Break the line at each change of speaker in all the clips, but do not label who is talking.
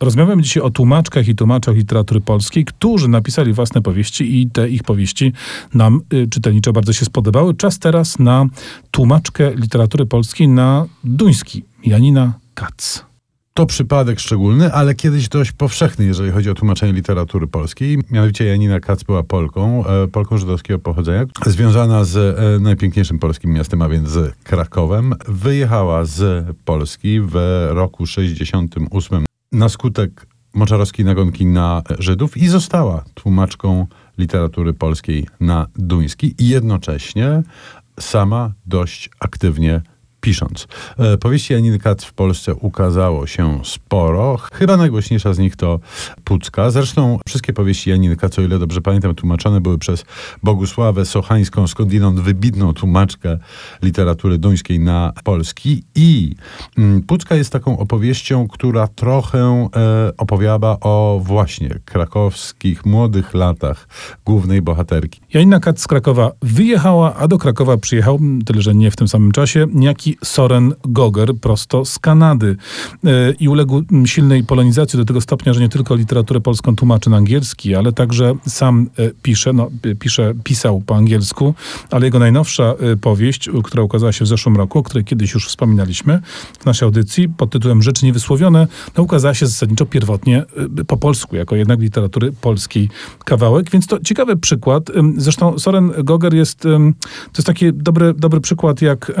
Rozmawiamy dzisiaj o tłumaczkach i tłumaczach literatury polskiej, którzy napisali własne powieści i te ich powieści nam y, czytelniczo bardzo się spodobały. Czas teraz na tłumaczkę literatury polskiej na duński. Janina Kac.
To przypadek szczególny, ale kiedyś dość powszechny, jeżeli chodzi o tłumaczenie literatury polskiej. Mianowicie Janina Kac była Polką, e, Polką żydowskiego pochodzenia, związana z e, najpiękniejszym polskim miastem, a więc z Krakowem. Wyjechała z Polski w roku 68 na skutek moczarowskiej nagonki na Żydów i została tłumaczką literatury polskiej na duński i jednocześnie sama dość aktywnie pisząc. E, powieści Janiny Kac w Polsce ukazało się sporo. Chyba najgłośniejsza z nich to Pucka. Zresztą wszystkie powieści Janiny Kac, o ile dobrze pamiętam, tłumaczone były przez Bogusławę Sochańską, skądinąd wybitną tłumaczkę literatury duńskiej na polski. I mm, Pucka jest taką opowieścią, która trochę e, opowiada o właśnie krakowskich, młodych latach głównej bohaterki.
Janina Kac z Krakowa wyjechała, a do Krakowa przyjechał, tyle że nie w tym samym czasie, niejaki Soren Goger prosto z Kanady e, i uległ silnej polonizacji do tego stopnia, że nie tylko literaturę polską tłumaczy na angielski, ale także sam e, pisze, no, pisze, pisał po angielsku, ale jego najnowsza e, powieść, która ukazała się w zeszłym roku, o której kiedyś już wspominaliśmy w naszej audycji pod tytułem Rzeczy Niewysłowione, no, ukazała się zasadniczo pierwotnie po polsku, jako jednak literatury polskiej kawałek, więc to ciekawy przykład. Zresztą Soren Goger jest, to jest taki dobry, dobry przykład, jak,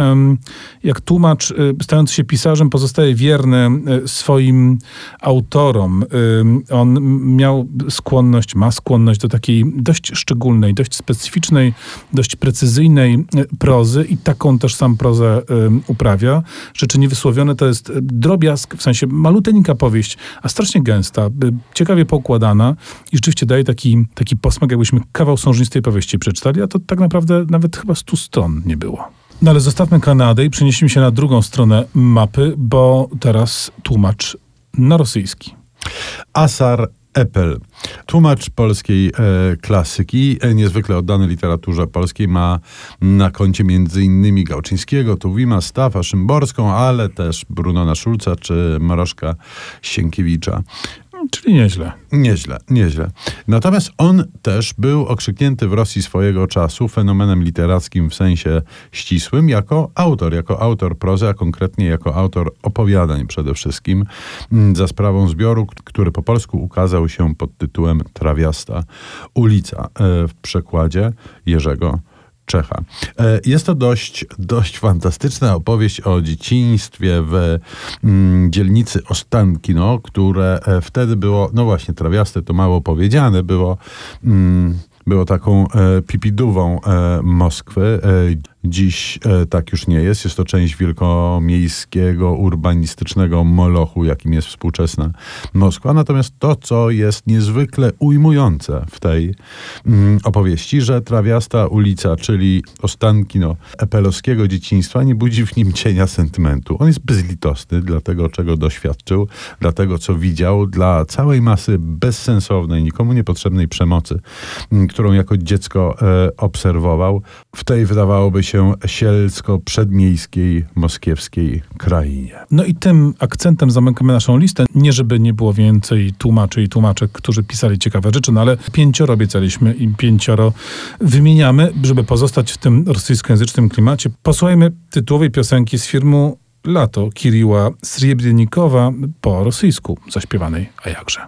jak tłumacz, y, stając się pisarzem, pozostaje wierny y, swoim autorom. Y, on miał skłonność, ma skłonność do takiej dość szczególnej, dość specyficznej, dość precyzyjnej prozy i taką też sam prozę uprawia. Rzeczy niewysłowione to jest drobiazg, w sensie maluteńka powieść, a strasznie gęsta, ciekawie poukładana i rzeczywiście daje taki, taki posmak, jakbyśmy kawał sążnistej powieści przeczytali, a to tak naprawdę nawet chyba stu stron nie było. No ale zostawmy Kanadę i przenieśmy się na drugą stronę mapy, bo teraz tłumacz na rosyjski.
Asar Epel, tłumacz polskiej e, klasyki, e, niezwykle oddany literaturze polskiej, ma na koncie m.in. Gałczyńskiego, Tuwima, Stafa, Szymborską, ale też Brunona Szulca czy Morożka Sienkiewicza.
Czyli nieźle.
Nieźle, nieźle. Natomiast on też był okrzyknięty w Rosji swojego czasu fenomenem literackim w sensie ścisłym jako autor, jako autor prozy, a konkretnie jako autor opowiadań przede wszystkim mm, za sprawą zbioru, który po polsku ukazał się pod tytułem Trawiasta ulica e, w przekładzie Jerzego Czecha. E, jest to dość, dość fantastyczna opowieść o dzieciństwie w mm, dzielnicy Ostankino, które e, wtedy było, no właśnie, trawiaste to mało powiedziane, było, mm, było taką e, pipidówą Moskwy. Dziś e, tak już nie jest. Jest to część wielkomiejskiego, urbanistycznego molochu, jakim jest współczesna Moskwa. Natomiast to, co jest niezwykle ujmujące w tej mm, opowieści, że trawiasta ulica, czyli ostanki no, epelowskiego dzieciństwa, nie budzi w nim cienia sentymentu. On jest bezlitosny dla tego, czego doświadczył, dla tego, co widział, dla całej masy bezsensownej, nikomu niepotrzebnej przemocy, mm, którą jako dziecko e, obserwował. W tej wydawałoby się się sielsko-przedmiejskiej, moskiewskiej krainie.
No i tym akcentem zamykamy naszą listę. Nie, żeby nie było więcej tłumaczy i tłumaczek, którzy pisali ciekawe rzeczy, no ale pięcioro obiecaliśmy i pięcioro wymieniamy, żeby pozostać w tym rosyjskojęzycznym klimacie. Posłuchajmy tytułowej piosenki z filmu Lato Kiriła Srebrnikowa po rosyjsku zaśpiewanej, a jakże.